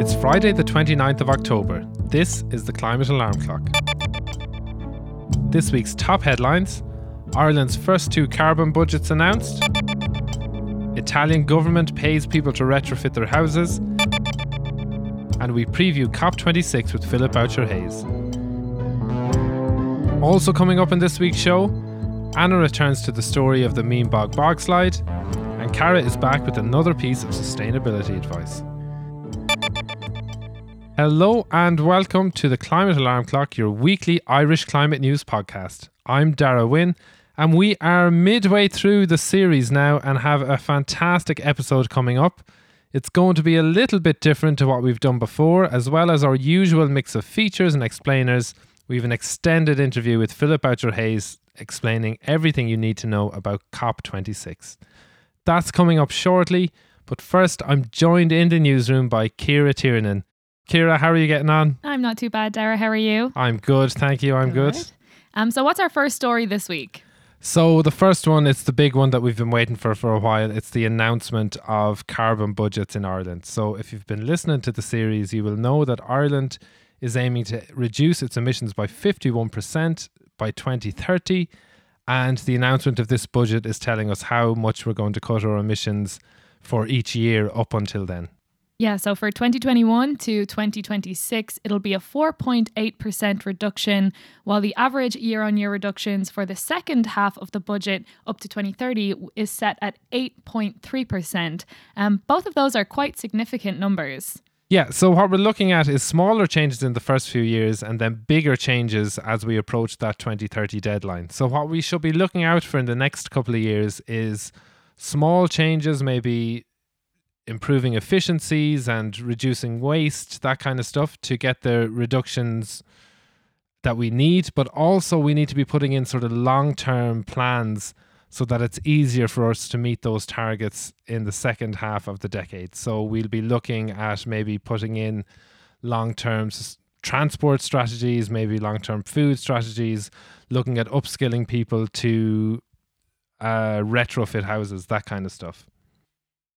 It's Friday, the 29th of October. This is the Climate Alarm Clock. This week's top headlines Ireland's first two carbon budgets announced, Italian government pays people to retrofit their houses, and we preview COP26 with Philip Boucher Hayes. Also coming up in this week's show, Anna returns to the story of the Meenbog bogslide, and Cara is back with another piece of sustainability advice. Hello and welcome to the Climate Alarm Clock, your weekly Irish climate news podcast. I'm Darragh Wynne, and we are midway through the series now and have a fantastic episode coming up. It's going to be a little bit different to what we've done before, as well as our usual mix of features and explainers. We have an extended interview with Philip Boucher Hayes explaining everything you need to know about COP26. That's coming up shortly, but first, I'm joined in the newsroom by Ceire Tiernan. Ceire, how are you getting on? I'm not too bad, Darragh. How are you? I'm good, thank you. I'm good. good. Um, so what's our first story this week? So the first one, it's the big one that we've been waiting for for a while. It's the announcement of carbon budgets in Ireland. So if you've been listening to the series, you will know that Ireland is aiming to reduce its emissions by 51% by 2030. And the announcement of this budget is telling us how much we're going to cut our emissions for each year up until then. Yeah, so for 2021 to 2026, it'll be a 4.8% reduction, while the average year on year reductions for the second half of the budget up to 2030 is set at 8.3%. Um, both of those are quite significant numbers. Yeah, so what we're looking at is smaller changes in the first few years and then bigger changes as we approach that 2030 deadline. So, what we should be looking out for in the next couple of years is small changes, maybe improving efficiencies and reducing waste, that kind of stuff to get the reductions that we need. But also, we need to be putting in sort of long term plans so that it's easier for us to meet those targets in the second half of the decade. So, we'll be looking at maybe putting in long term transport strategies, maybe long term food strategies, looking at upskilling people to uh, retrofit houses, that kind of stuff.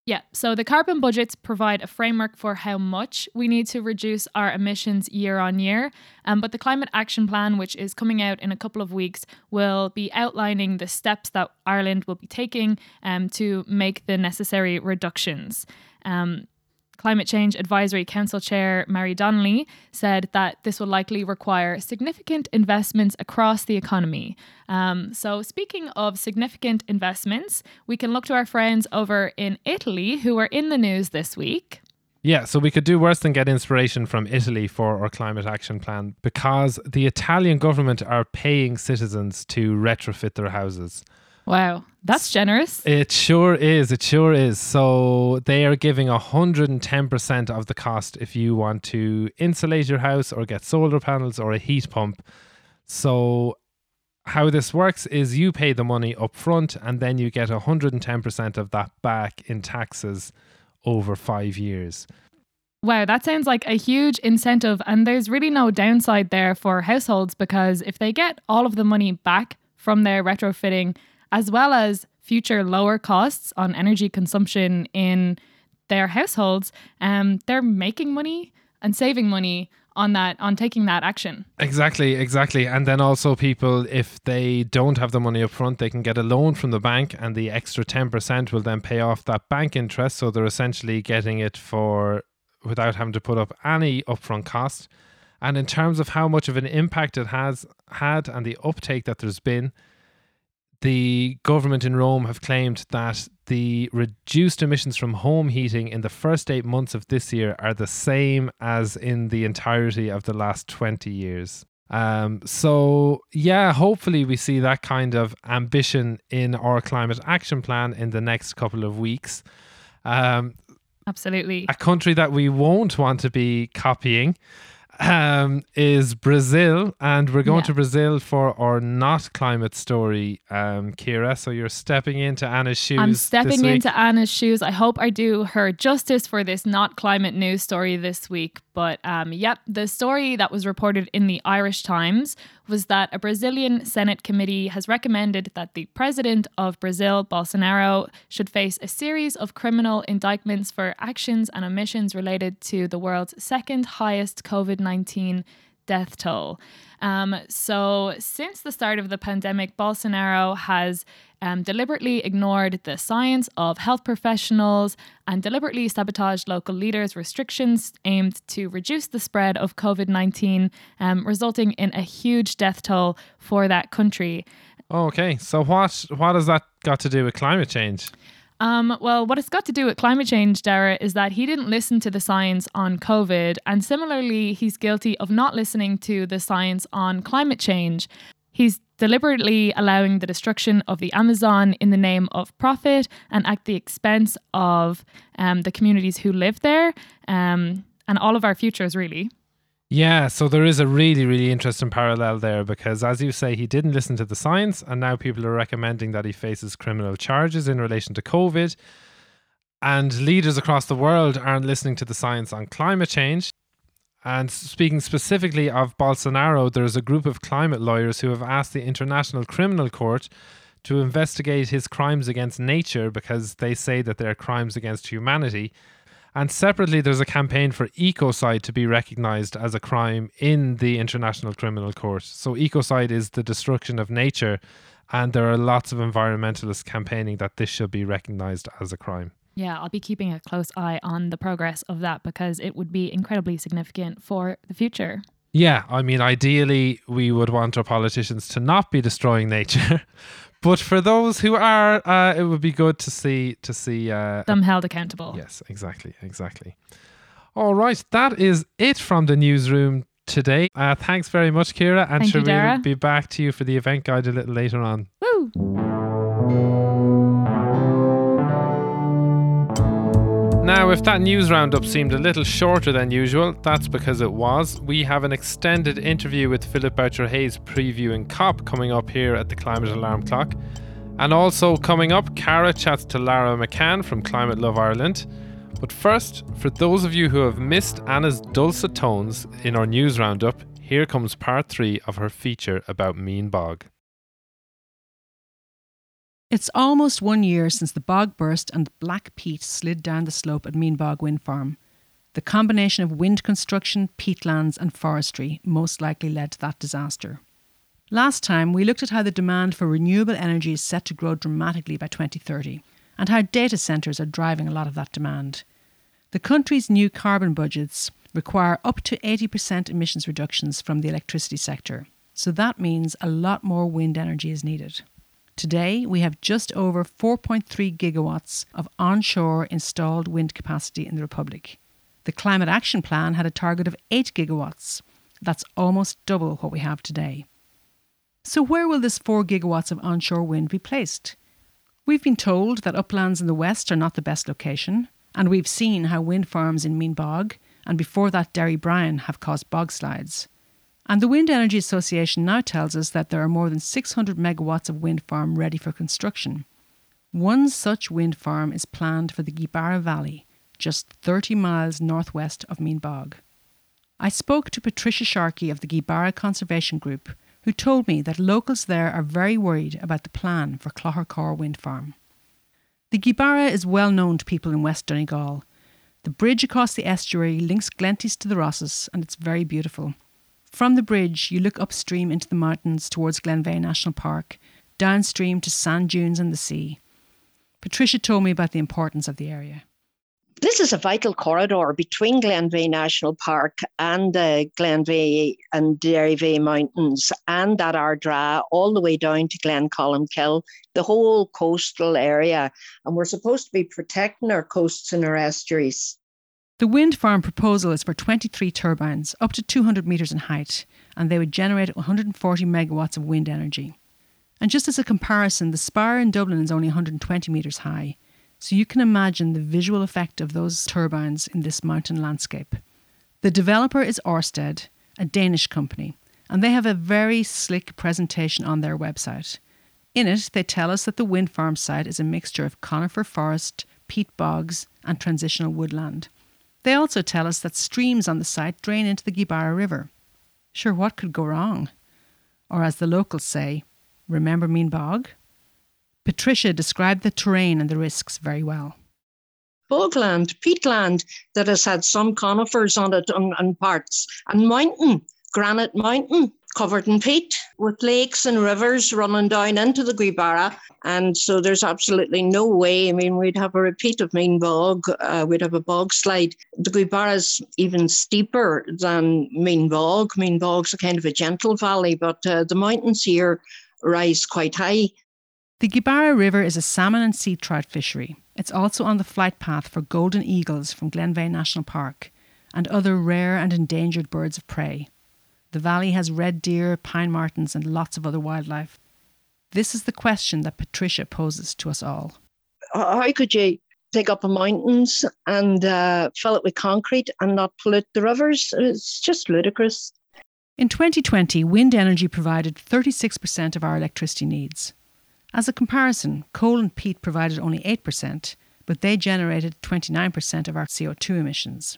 Yeah, so the carbon budgets provide a framework for how much we need to reduce our emissions year on year. Um, but the Climate Action Plan, which is coming out in a couple of weeks, will be outlining the steps that Ireland will be taking um, to make the necessary reductions. Um, Climate Change Advisory Council Chair Mary Donnelly said that this will likely require significant investments across the economy. Um, so, speaking of significant investments, we can look to our friends over in Italy who are in the news this week. Yeah, so we could do worse than get inspiration from Italy for our climate action plan because the Italian government are paying citizens to retrofit their houses. Wow, that's generous. It sure is. It sure is. So they are giving 110% of the cost if you want to insulate your house or get solar panels or a heat pump. So how this works is you pay the money up front and then you get 110% of that back in taxes over 5 years. Wow, that sounds like a huge incentive and there's really no downside there for households because if they get all of the money back from their retrofitting as well as future lower costs on energy consumption in their households, um, they're making money and saving money on that on taking that action. Exactly exactly. And then also people if they don't have the money up front they can get a loan from the bank and the extra 10% will then pay off that bank interest. So they're essentially getting it for without having to put up any upfront cost. And in terms of how much of an impact it has had and the uptake that there's been the government in Rome have claimed that the reduced emissions from home heating in the first eight months of this year are the same as in the entirety of the last 20 years. Um, so, yeah, hopefully we see that kind of ambition in our climate action plan in the next couple of weeks. Um, Absolutely. A country that we won't want to be copying um, is Brazil, and we're going yeah. to Brazil for our not climate story, um, Ceire. So you're stepping into Anna's shoes. I'm stepping into Anna's shoes. I hope I do her justice for this not climate news story this week. But um, yep, the story that was reported in the Irish Times was that a Brazilian Senate committee has recommended that the president of Brazil, Bolsonaro, should face a series of criminal indictments for actions and omissions related to the world's second highest COVID 19 death toll. Um, so, since the start of the pandemic, Bolsonaro has um, deliberately ignored the science of health professionals and deliberately sabotaged local leaders' restrictions aimed to reduce the spread of COVID 19, um, resulting in a huge death toll for that country. Okay, so what what has that got to do with climate change? Um, well, what it's got to do with climate change, Darragh, is that he didn't listen to the science on COVID. And similarly, he's guilty of not listening to the science on climate change. He's deliberately allowing the destruction of the Amazon in the name of profit and at the expense of um, the communities who live there um, and all of our futures, really. Yeah, so there is a really, really interesting parallel there because, as you say, he didn't listen to the science, and now people are recommending that he faces criminal charges in relation to COVID. And leaders across the world aren't listening to the science on climate change. And speaking specifically of Bolsonaro, there's a group of climate lawyers who have asked the International Criminal Court to investigate his crimes against nature because they say that they're crimes against humanity. And separately, there's a campaign for ecocide to be recognized as a crime in the International Criminal Court. So, ecocide is the destruction of nature, and there are lots of environmentalists campaigning that this should be recognized as a crime. Yeah, I'll be keeping a close eye on the progress of that because it would be incredibly significant for the future. Yeah, I mean, ideally, we would want our politicians to not be destroying nature, but for those who are, uh, it would be good to see to see uh, them held accountable. Yes, exactly, exactly. All right, that is it from the newsroom today. Uh, thanks very much, Ceire, and Thank sure you, we'll be back to you for the event guide a little later on. Woo! Now, if that news roundup seemed a little shorter than usual, that's because it was. We have an extended interview with Philip Boucher Hayes previewing COP coming up here at the Climate Alarm Clock. And also coming up, Cara chats to Lara McCann from Climate Love Ireland. But first, for those of you who have missed Anna's dulcet tones in our news roundup, here comes part three of her feature about Meenbog. It's almost one year since the bog burst and the black peat slid down the slope at Meenbog Wind Farm. The combination of wind construction, peatlands, and forestry most likely led to that disaster. Last time, we looked at how the demand for renewable energy is set to grow dramatically by 2030 and how data centres are driving a lot of that demand. The country's new carbon budgets require up to 80% emissions reductions from the electricity sector, so that means a lot more wind energy is needed. Today, we have just over 4.3 gigawatts of onshore installed wind capacity in the Republic. The Climate Action Plan had a target of 8 gigawatts. That's almost double what we have today. So, where will this 4 gigawatts of onshore wind be placed? We've been told that uplands in the west are not the best location, and we've seen how wind farms in Meenbog and before that Derrybrien have caused bog slides. And the Wind Energy Association now tells us that there are more than 600 megawatts of wind farm ready for construction. One such wind farm is planned for the Gweebarra Valley, just 30 miles northwest of Meenbog. I spoke to Patricia Sharkey of the Gweebarra Conservation Group, who told me that locals there are very worried about the plan for Cloghercor Wind Farm. The Gweebarra is well known to people in West Donegal. The bridge across the estuary links Glenties to the Rosses, and it's very beautiful. From the bridge, you look upstream into the mountains towards Glenveagh National Park, downstream to sand dunes and the sea. Patricia told me about the importance of the area. This is a vital corridor between Glenveagh National Park and the Glenveagh and Derryveagh Mountains and that Ardra all the way down to Glencolmcille, the whole coastal area. And we're supposed to be protecting our coasts and our estuaries. The wind farm proposal is for 23 turbines, up to 200 metres in height, and they would generate 140 megawatts of wind energy. And just as a comparison, the spire in Dublin is only 120 metres high, so you can imagine the visual effect of those turbines in this mountain landscape. The developer is Ørsted, a Danish company, and they have a very slick presentation on their website. In it, they tell us that the wind farm site is a mixture of conifer forest, peat bogs, and transitional woodland. They also tell us that streams on the site drain into the Gweebarra River. Sure, what could go wrong? or as the locals say, remember Meenbog? Patricia described the terrain and the risks very well. Bogland, peatland that has had some conifers on it on parts, and mountain, granite mountain covered in peat with lakes and rivers running down into the Gweebarra. And so there's absolutely no way. I mean, we'd have a repeat of Meenbog, uh, we'd have a bog slide. The Gweebarra is even steeper than Meenbog. Main Bog's a kind of a gentle valley, but uh, the mountains here rise quite high. The Gweebarra River is a salmon and sea trout fishery. It's also on the flight path for golden eagles from Glenveagh National Park and other rare and endangered birds of prey. The valley has red deer, pine martens, and lots of other wildlife. This is the question that Patricia poses to us all. How could you dig up mountains and uh, fill it with concrete and not pollute the rivers? It's just ludicrous. In 2020, wind energy provided 36% of our electricity needs. As a comparison, coal and peat provided only 8%, but they generated 29% of our CO2 emissions.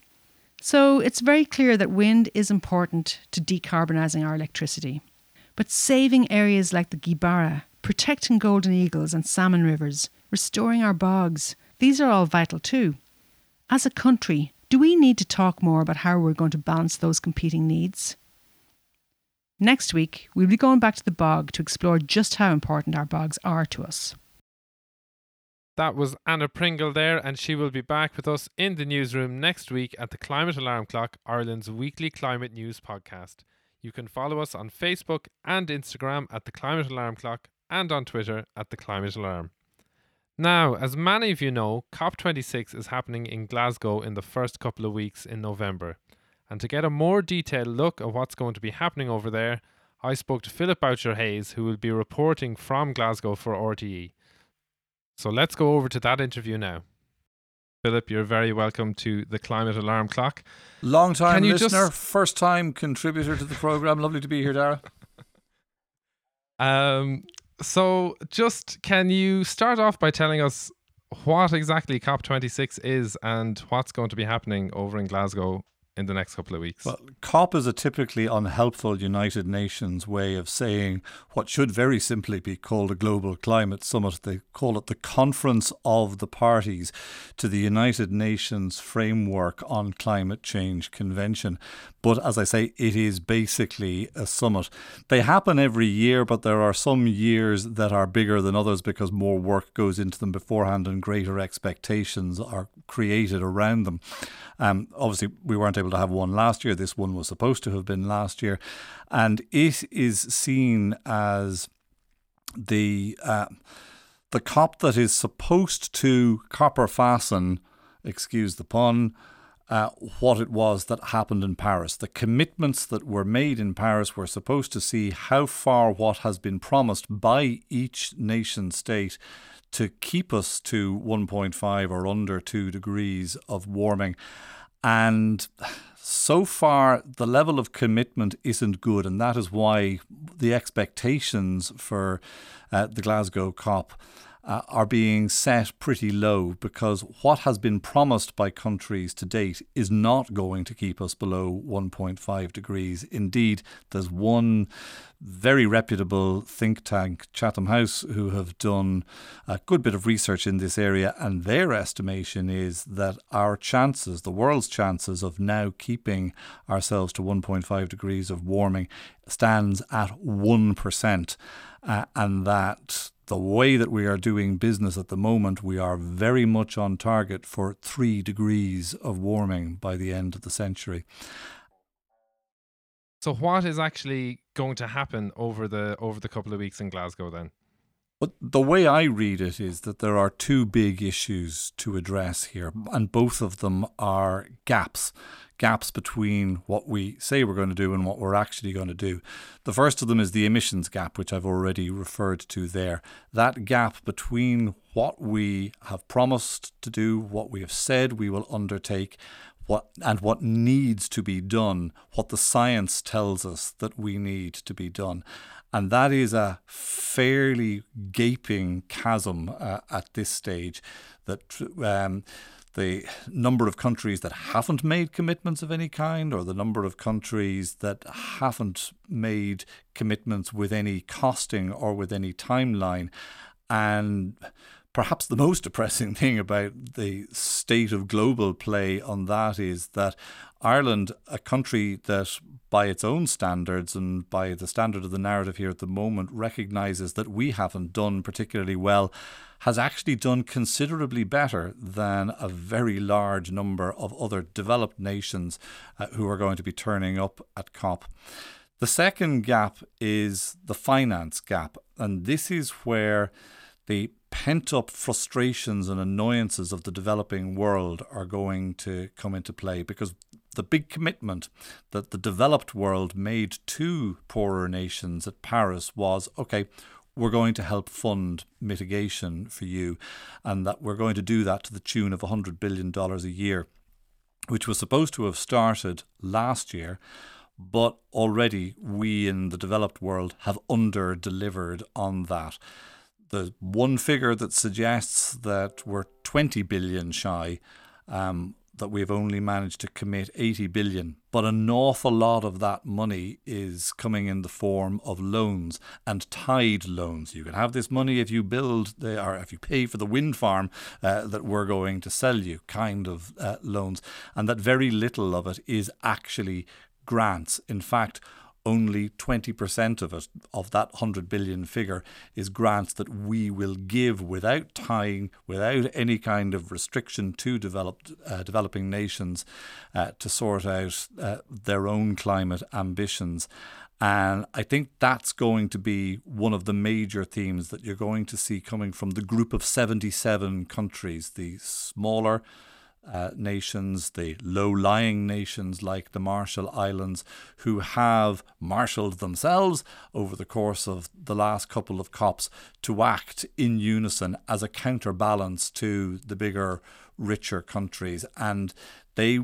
So it's very clear that wind is important to decarbonising our electricity. But saving areas like the Gweebarra, protecting golden eagles and salmon rivers, restoring our bogs, these are all vital too. As a country, do we need to talk more about how we're going to balance those competing needs? Next week, we'll be going back to the bog to explore just how important our bogs are to us. That was Anna Pringle there, and she will be back with us in the newsroom next week at the Climate Alarm Clock, Ireland's weekly climate news podcast. You can follow us on Facebook and Instagram at the Climate Alarm Clock and on Twitter at the Climate Alarm. Now, as many of you know, COP26 is happening in Glasgow in the first couple of weeks in November. And to get a more detailed look at what's going to be happening over there, I spoke to Philip Boucher Hayes, who will be reporting from Glasgow for RTE. So let's go over to that interview now. Philip, you're very welcome to the Climate Alarm Clock. Long time listener, just... first time contributor to the program. Lovely to be here, Darragh. um, so just can you start off by telling us what exactly COP26 is and what's going to be happening over in Glasgow in the next couple of weeks? Well, COP is a typically unhelpful United Nations way of saying what should very simply be called a global climate summit. They call it the Conference of the Parties to the United Nations Framework on Climate Change Convention. But as I say, it is basically a summit. They happen every year, but there are some years that are bigger than others because more work goes into them beforehand and greater expectations are created around them. Um, obviously, we weren't able to have one last year. This one was supposed to have been last year. And it is seen as the. Uh, the cop that is supposed to copper fasten, excuse the pun, uh, what it was that happened in Paris. The commitments that were made in Paris were supposed to see how far what has been promised by each nation state to keep us to 1.5 or under 2 degrees of warming. And so far, the level of commitment isn't good. And that is why the expectations for uh, the Glasgow COP uh, are being set pretty low because what has been promised by countries to date is not going to keep us below 1.5 degrees. Indeed, there's one very reputable think tank, Chatham House, who have done a good bit of research in this area, and their estimation is that our chances, the world's chances of now keeping ourselves to 1.5 degrees of warming, stands at 1%. Uh, and that the way that we are doing business at the moment, we are very much on target for three degrees of warming by the end of the century. So, what is actually going to happen over the over the couple of weeks in Glasgow then? But the way I read it is that there are two big issues to address here, and both of them are gaps gaps between what we say we're going to do and what we're actually going to do. The first of them is the emissions gap, which I've already referred to there. That gap between what we have promised to do, what we have said we will undertake, what and what needs to be done, what the science tells us that we need to be done. And that is a fairly gaping chasm uh, at this stage that um, the number of countries that haven't made commitments of any kind, or the number of countries that haven't made commitments with any costing or with any timeline. And perhaps the most depressing thing about the state of global play on that is that Ireland, a country that by its own standards and by the standard of the narrative here at the moment, recognizes that we haven't done particularly well has actually done considerably better than a very large number of other developed nations uh, who are going to be turning up at COP. The second gap is the finance gap, and this is where the pent up frustrations and annoyances of the developing world are going to come into play because the big commitment that the developed world made to poorer nations at Paris was okay, we're going to help fund mitigation for you, and that we're going to do that to the tune of $100 billion a year, which was supposed to have started last year. But already we in the developed world have under delivered on that. The one figure that suggests that we're 20 billion shy um, that we've only managed to commit 80 billion, but an awful lot of that money is coming in the form of loans and tied loans. You can have this money if you build the, or if you pay for the wind farm uh, that we're going to sell you, kind of uh, loans, and that very little of it is actually grants. In fact, only 20% of it, of that 100 billion figure, is grants that we will give without tying, without any kind of restriction to developed, uh, developing nations uh, to sort out uh, their own climate ambitions. And I think that's going to be one of the major themes that you're going to see coming from the group of 77 countries, the smaller, uh, nations, the low lying nations like the Marshall Islands, who have marshalled themselves over the course of the last couple of COPs to act in unison as a counterbalance to the bigger, richer countries. And they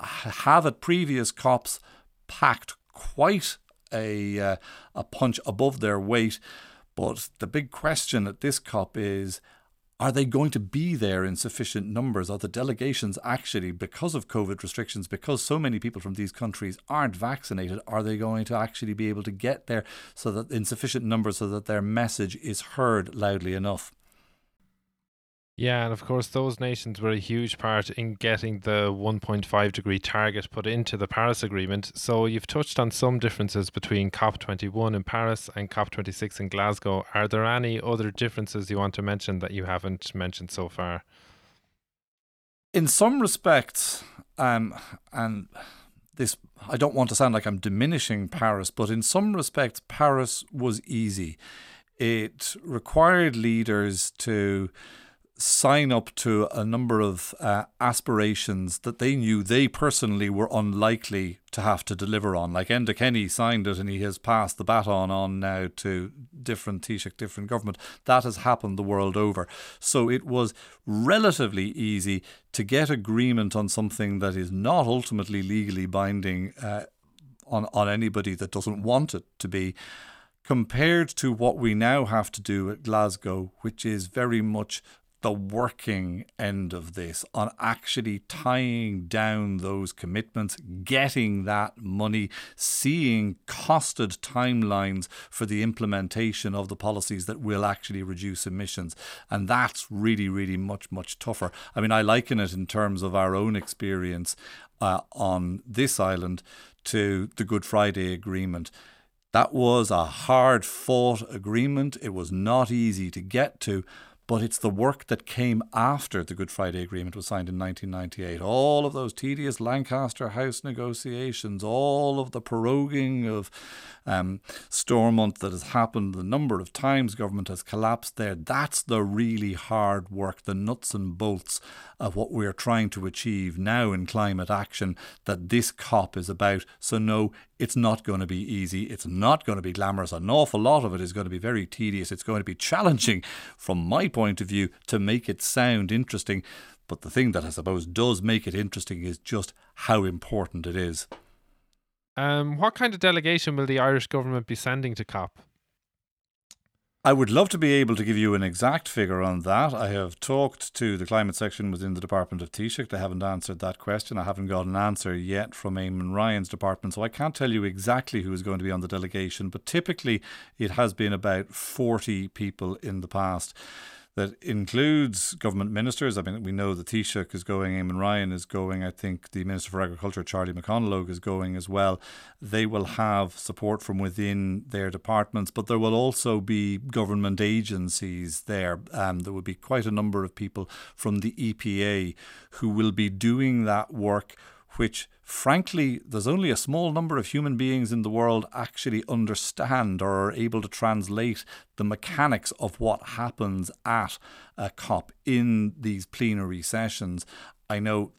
have at previous COPs packed quite a, uh, a punch above their weight. But the big question at this COP is are they going to be there in sufficient numbers? Are the delegations actually, because of COVID restrictions, because so many people from these countries aren't vaccinated, are they going to actually be able to get there so that in sufficient numbers so that their message is heard loudly enough? Yeah, and of course, those nations were a huge part in getting the 1.5 degree target put into the Paris Agreement. So, you've touched on some differences between COP21 in Paris and COP26 in Glasgow. Are there any other differences you want to mention that you haven't mentioned so far? In some respects, um, and this, I don't want to sound like I'm diminishing Paris, but in some respects, Paris was easy. It required leaders to sign up to a number of uh, aspirations that they knew they personally were unlikely to have to deliver on. Like Enda Kenny signed it and he has passed the baton on now to different Taoiseach, different government. That has happened the world over. So it was relatively easy to get agreement on something that is not ultimately legally binding uh, on, on anybody that doesn't want it to be compared to what we now have to do at Glasgow, which is very much the working end of this on actually tying down those commitments, getting that money, seeing costed timelines for the implementation of the policies that will actually reduce emissions. And that's really, really much, much tougher. I mean, I liken it in terms of our own experience uh, on this island to the Good Friday Agreement. That was a hard fought agreement. It was not easy to get to but it's the work that came after the Good Friday Agreement was signed in 1998. All of those tedious Lancaster House negotiations, all of the proroguing of um, Stormont that has happened, the number of times government has collapsed there, that's the really hard work, the nuts and bolts of what we're trying to achieve now in climate action that this COP is about. So, no, it's not going to be easy. It's not going to be glamorous. An awful lot of it is going to be very tedious. It's going to be challenging from my point of view to make it sound interesting. But the thing that I suppose does make it interesting is just how important it is. Um, what kind of delegation will the Irish government be sending to COP? I would love to be able to give you an exact figure on that. I have talked to the climate section within the Department of Taoiseach. They haven't answered that question. I haven't got an answer yet from Eamon Ryan's department, so I can't tell you exactly who is going to be on the delegation, but typically it has been about 40 people in the past that includes government ministers. I mean, we know the Taoiseach is going, Eamon Ryan is going, I think the Minister for Agriculture, Charlie McConalogue, is going as well. They will have support from within their departments, but there will also be government agencies there. Um, there will be quite a number of people from the EPA who will be doing that work which frankly, there's only a small number of human beings in the world actually understand or are able to translate the mechanics of what happens at a COP in these plenary sessions. I know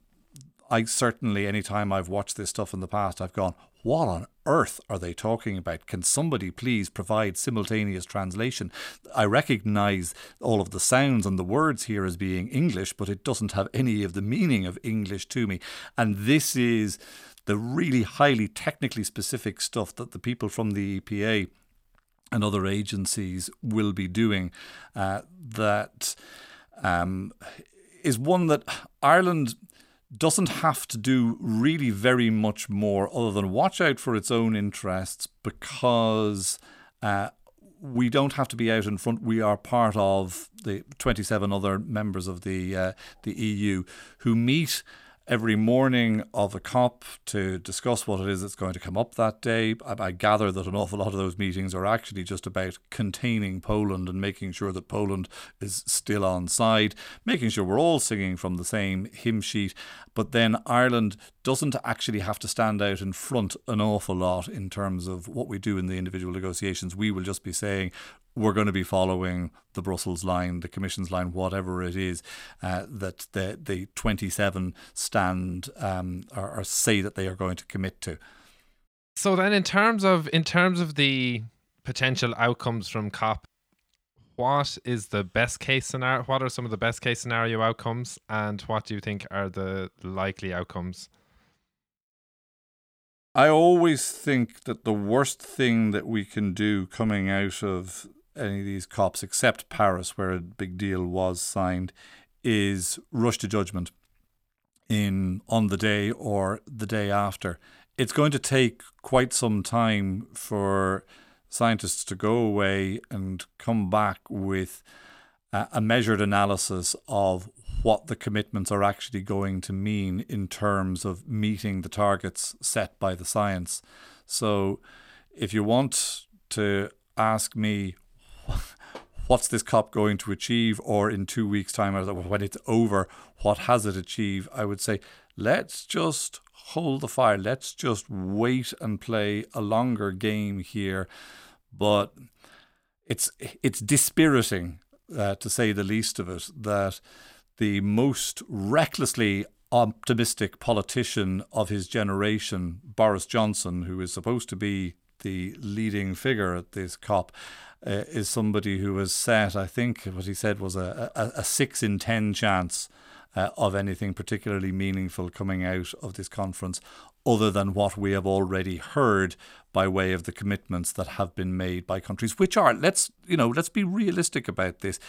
I certainly, anytime I've watched this stuff in the past, I've gone, what on earth are they talking about? Can somebody please provide simultaneous translation? I recognize all of the sounds and the words here as being English, but it doesn't have any of the meaning of English to me. And this is the really highly technically specific stuff that the people from the EPA and other agencies will be doing uh, that um, is one that Ireland doesn't have to do really very much more other than watch out for its own interests because uh, we don't have to be out in front. We are part of the 27 other members of the uh, the EU who meet every morning of a COP to discuss what it is that's going to come up that day. I, I, gather that an awful lot of those meetings are actually just about containing Poland and making sure that Poland is still on side, making sure we're all singing from the same hymn sheet. But then Ireland doesn't actually have to stand out in front an awful lot in terms of what we do in the individual negotiations. We will just be saying, we're going to be following the Brussels line, the Commission's line, whatever it is uh, that the the 27 stand um, or, or say that they are going to commit to. So then, in terms of in terms of the potential outcomes from COP, what is the best case scenario? What are some of the best case scenario outcomes, and what do you think are the likely outcomes? I always think that the worst thing that we can do coming out of any of these COPs, except Paris, where a big deal was signed, is rushed to judgment in on the day or the day after. It's going to take quite some time for scientists to go away and come back with a, a measured analysis of what the commitments are actually going to mean in terms of meeting the targets set by the science. So, if you want to ask me what's this COP going to achieve, or in two weeks' time, when it's over, what has it achieved? I would say, let's just hold the fire. Let's just wait and play a longer game here. But it's it's dispiriting, uh, to say the least of it, that the most recklessly optimistic politician of his generation, Boris Johnson, who is supposed to be the leading figure at this COP, uh, is somebody who has set, I think, what he said was a, a, a six in ten chance uh, of anything particularly meaningful coming out of this conference, other than what we have already heard by way of the commitments that have been made by countries, which are let's you know let's be realistic about this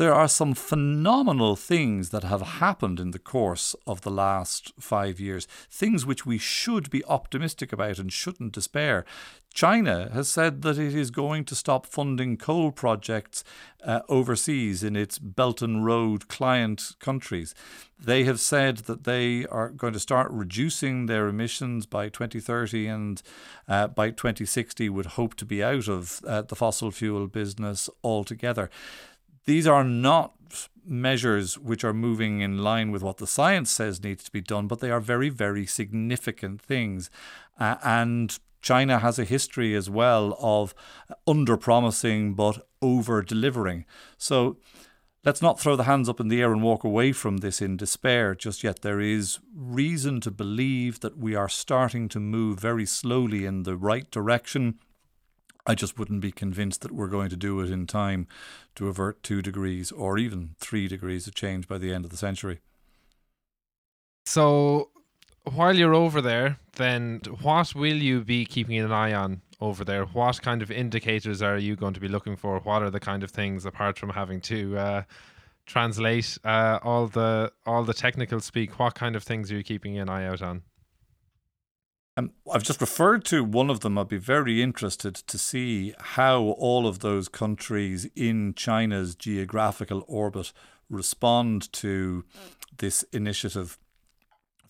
there are some phenomenal things that have happened in the course of the last five years, things which we should be optimistic about and shouldn't despair. China has said that it is going to stop funding coal projects uh, overseas in its Belt and Road client countries. They have said that they are going to start reducing their emissions by 2030 and uh, by 2060 would hope to be out of uh, the fossil fuel business altogether. These are not measures which are moving in line with what the science says needs to be done, but they are very, very significant things. Uh, and China has a history as well of under promising but over delivering. So let's not throw the hands up in the air and walk away from this in despair just yet. There is reason to believe that we are starting to move very slowly in the right direction. I just wouldn't be convinced that we're going to do it in time to avert two degrees or even three degrees of change by the end of the century. So, while you're over there, then what will you be keeping an eye on over there? What kind of indicators are you going to be looking for? What are the kind of things apart from having to uh, translate uh, all the all the technical speak? What kind of things are you keeping an eye out on? Um, I've just referred to one of them. I'd be very interested to see how all of those countries in China's geographical orbit respond to this initiative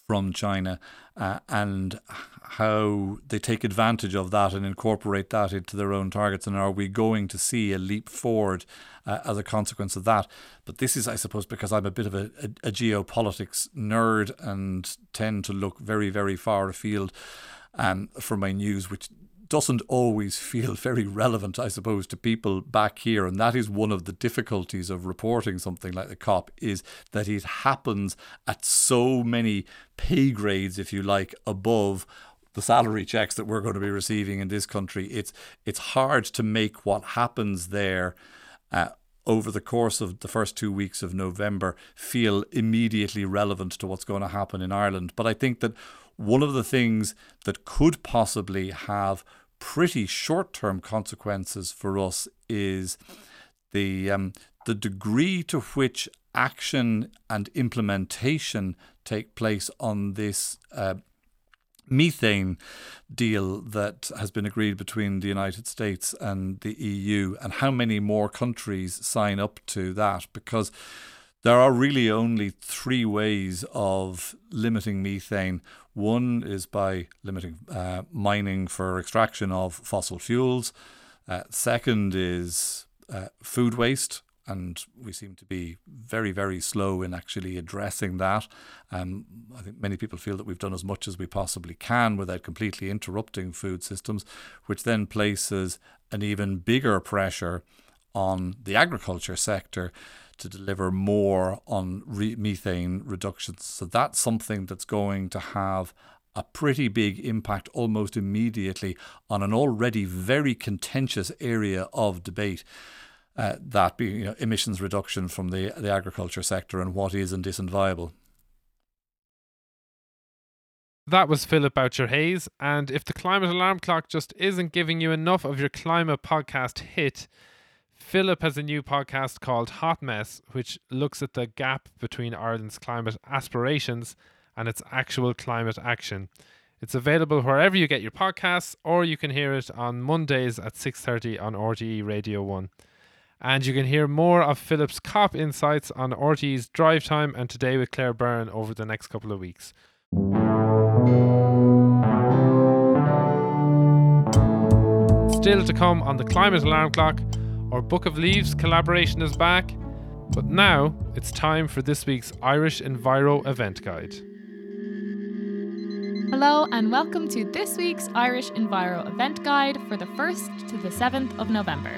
from China uh, and how they take advantage of that and incorporate that into their own targets. And are we going to see a leap forward uh, as a consequence of that? But this is, I suppose, because I'm a bit of a, a, a geopolitics nerd and tend to look very, very far afield um, for my news, which doesn't always feel very relevant, I suppose, to people back here. And that is one of the difficulties of reporting something like the COP is that it happens at so many pay grades, if you like, above the salary checks that we're going to be receiving in this country. It's it's hard to make what happens there. Uh, over the course of the first two weeks of November, feel immediately relevant to what's going to happen in Ireland. But I think that one of the things that could possibly have pretty short term consequences for us is the um, the degree to which action and implementation take place on this uh, methane deal that has been agreed between the United States and the EU, and how many more countries sign up to that because. There are really only three ways of limiting methane. One is by limiting uh, mining for extraction of fossil fuels. Uh, second is uh, food waste, and we seem to be very, very slow in actually addressing that. Um, I think many people feel that we've done as much as we possibly can without completely interrupting food systems, which then places an even bigger pressure on the agriculture sector to deliver more on re- methane reductions. So that's something that's going to have a pretty big impact almost immediately on an already very contentious area of debate. Uh, that being you know, emissions reduction from the, the agriculture sector and what is and isn't viable. That was Philip Boucher Hayes. And if the climate alarm clock just isn't giving you enough of your climate podcast hit, Philip has a new podcast called Hot Mess, which looks at the gap between Ireland's climate aspirations and its actual climate action. It's available wherever you get your podcasts, or you can hear it on Mondays at 6.30 on RTE Radio 1. And you can hear more of Philip's COP insights on RTE's Drive Time and Today with Claire Byrne over the next couple of weeks. Still to come on the Climate Alarm Clock, our Book of Leaves collaboration is back, but now it's time for this week's Irish Enviro event guide. Hello, and welcome to this week's Irish Enviro event guide for the 1st to the 7th of November.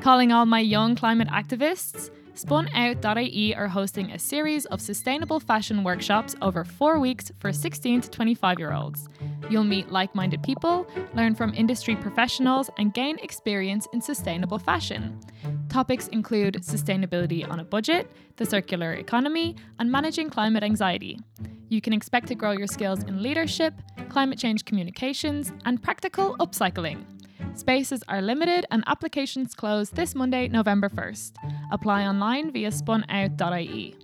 Calling all my young climate activists, Spunout.ie are hosting a series of sustainable fashion workshops over four weeks for 16 to 25 year olds. You'll meet like minded people, learn from industry professionals, and gain experience in sustainable fashion. Topics include sustainability on a budget, the circular economy, and managing climate anxiety. You can expect to grow your skills in leadership, climate change communications, and practical upcycling. Spaces are limited and applications close this Monday, November 1st. Apply online via spunout.ie.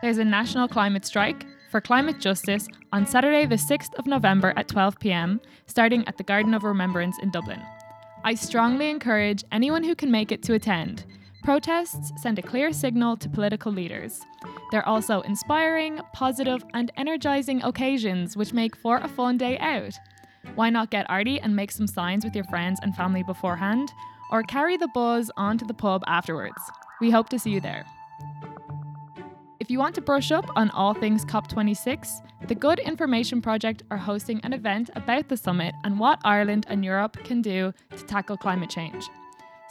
There's a national climate strike for climate justice on Saturday, the 6th of November at 12 pm, starting at the Garden of Remembrance in Dublin. I strongly encourage anyone who can make it to attend. Protests send a clear signal to political leaders. They're also inspiring, positive, and energizing occasions which make for a fun day out. Why not get arty and make some signs with your friends and family beforehand? Or carry the buzz onto the pub afterwards. We hope to see you there. If you want to brush up on all things COP26, the Good Information Project are hosting an event about the summit and what Ireland and Europe can do to tackle climate change.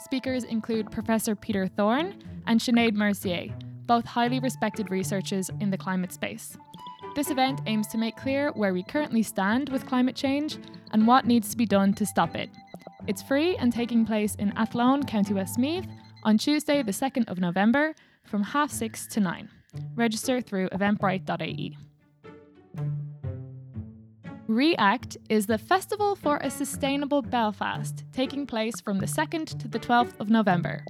Speakers include Professor Peter Thorne and Sinead Mercier, both highly respected researchers in the climate space. This event aims to make clear where we currently stand with climate change and what needs to be done to stop it. It's free and taking place in Athlone, County Westmeath, on Tuesday, the 2nd of November, from half six to nine. Register through eventbrite.ie. React is the Festival for a Sustainable Belfast, taking place from the 2nd to the 12th of November.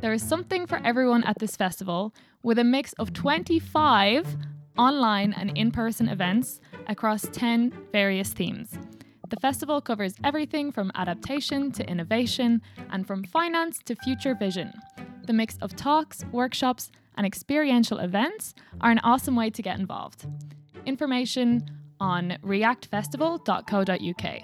There is something for everyone at this festival, with a mix of 25 online and mm-hmm. in person events across 10 various themes. The festival covers everything from adaptation to innovation and from finance to future vision. The mix of talks, workshops, and experiential events are an awesome way to get involved. Information on reactfestival.co.uk.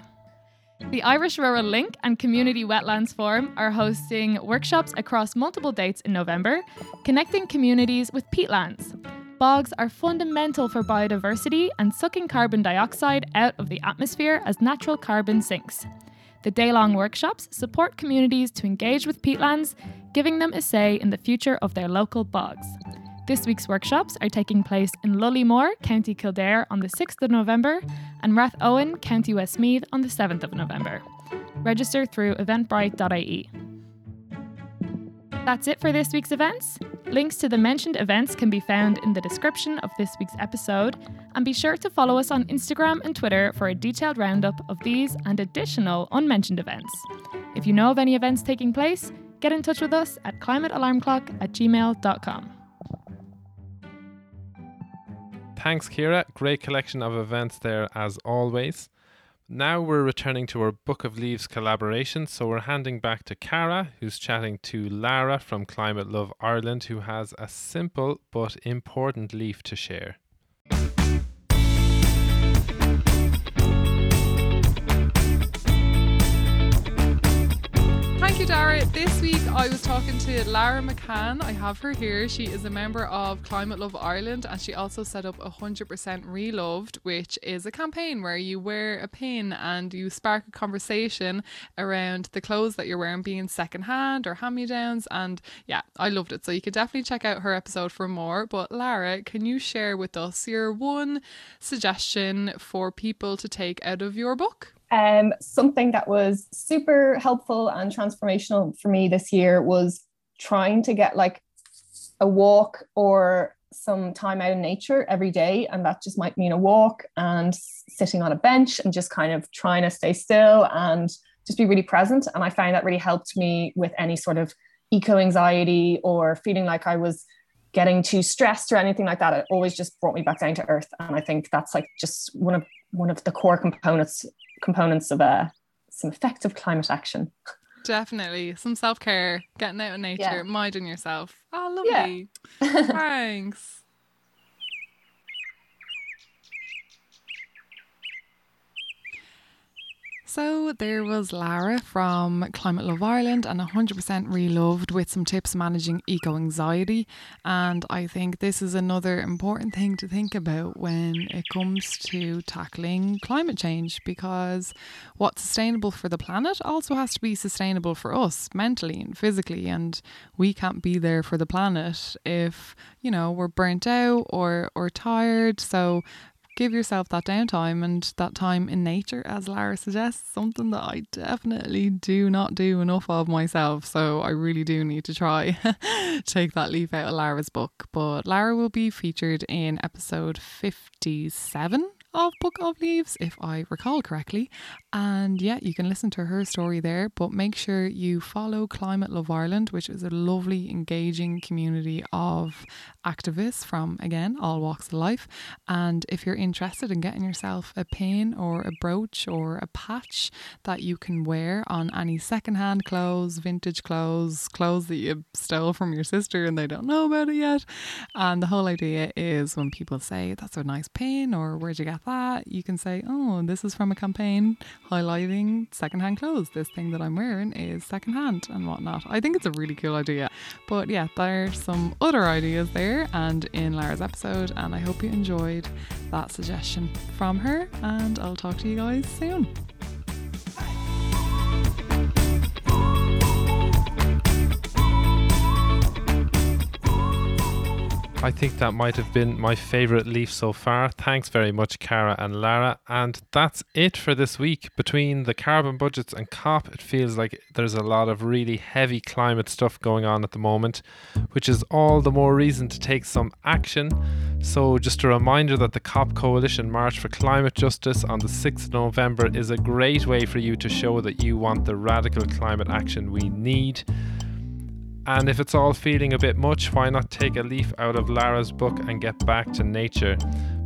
The Irish Rural Link and Community Wetlands Forum are hosting workshops across multiple dates in November, connecting communities with peatlands. Bogs are fundamental for biodiversity and sucking carbon dioxide out of the atmosphere as natural carbon sinks. The day long workshops support communities to engage with peatlands, giving them a say in the future of their local bogs. This week's workshops are taking place in Lullymore, County Kildare on the 6th of November and Rathowen, County Westmeath on the 7th of November. Register through eventbrite.ie. That's it for this week's events. Links to the mentioned events can be found in the description of this week's episode, and be sure to follow us on Instagram and Twitter for a detailed roundup of these and additional unmentioned events. If you know of any events taking place, get in touch with us at climatealarmclock at gmail.com. Thanks, Ceire. Great collection of events there as always. Now we're returning to our Book of Leaves collaboration, so we're handing back to Cara, who's chatting to Lara from Climate Love Ireland, who has a simple but important leaf to share. This week I was talking to Lara McCann. I have her here. She is a member of Climate Love Ireland and she also set up 100% Reloved, which is a campaign where you wear a pin and you spark a conversation around the clothes that you're wearing being secondhand or hand me downs. And yeah, I loved it. So you could definitely check out her episode for more. But Lara, can you share with us your one suggestion for people to take out of your book? Um, something that was super helpful and transformational for me this year was trying to get like a walk or some time out in nature every day. And that just might mean a walk and sitting on a bench and just kind of trying to stay still and just be really present. And I find that really helped me with any sort of eco anxiety or feeling like I was getting too stressed or anything like that. It always just brought me back down to earth. And I think that's like just one of one of the core components components of uh, some effective climate action. Definitely. Some self care, getting out in nature, yeah. minding yourself. Oh, lovely. Yeah. Thanks. So there was Lara from Climate Love Ireland and 100% Reloved with some tips managing eco anxiety. And I think this is another important thing to think about when it comes to tackling climate change because what's sustainable for the planet also has to be sustainable for us mentally and physically. And we can't be there for the planet if, you know, we're burnt out or, or tired. So give yourself that downtime and that time in nature, as Lara suggests, something that I definitely do not do enough of myself. So I really do need to try take that leaf out of Lara's book. But Lara will be featured in episode 57 of Book of Leaves, if I recall correctly. And yeah, you can listen to her story there, but make sure you follow Climate Love Ireland, which is a lovely, engaging community of activists from, again, all walks of life. And if you're interested in getting yourself a pin or a brooch or a patch that you can wear on any secondhand clothes, vintage clothes, clothes that you stole from your sister and they don't know about it yet. And the whole idea is when people say, that's a nice pin or where'd you get that, you can say, oh, this is from a campaign highlighting secondhand clothes. This thing that I'm wearing is secondhand and whatnot. I think it's a really cool idea. But yeah, there's some other ideas there and in Lara's episode, and I hope you enjoyed that suggestion from her. And I'll talk to you guys soon. I think that might have been my favourite leaf so far. Thanks very much, Cara and Lara. And that's it for this week. Between the carbon budgets and COP, it feels like there's a lot of really heavy climate stuff going on at the moment, which is all the more reason to take some action. So, just a reminder that the COP Coalition March for Climate Justice on the 6th of November is a great way for you to show that you want the radical climate action we need. And if it's all feeling a bit much, why not take a leaf out of Lara's book and get back to nature?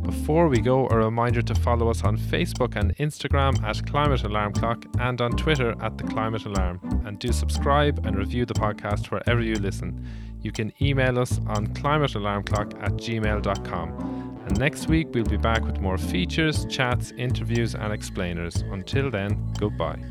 Before we go, a reminder to follow us on Facebook and Instagram at Climate Alarm Clock and on Twitter at The Climate Alarm. And do subscribe and review the podcast wherever you listen. You can email us on climatealarmclock at gmail.com. And next week, we'll be back with more features, chats, interviews, and explainers. Until then, goodbye.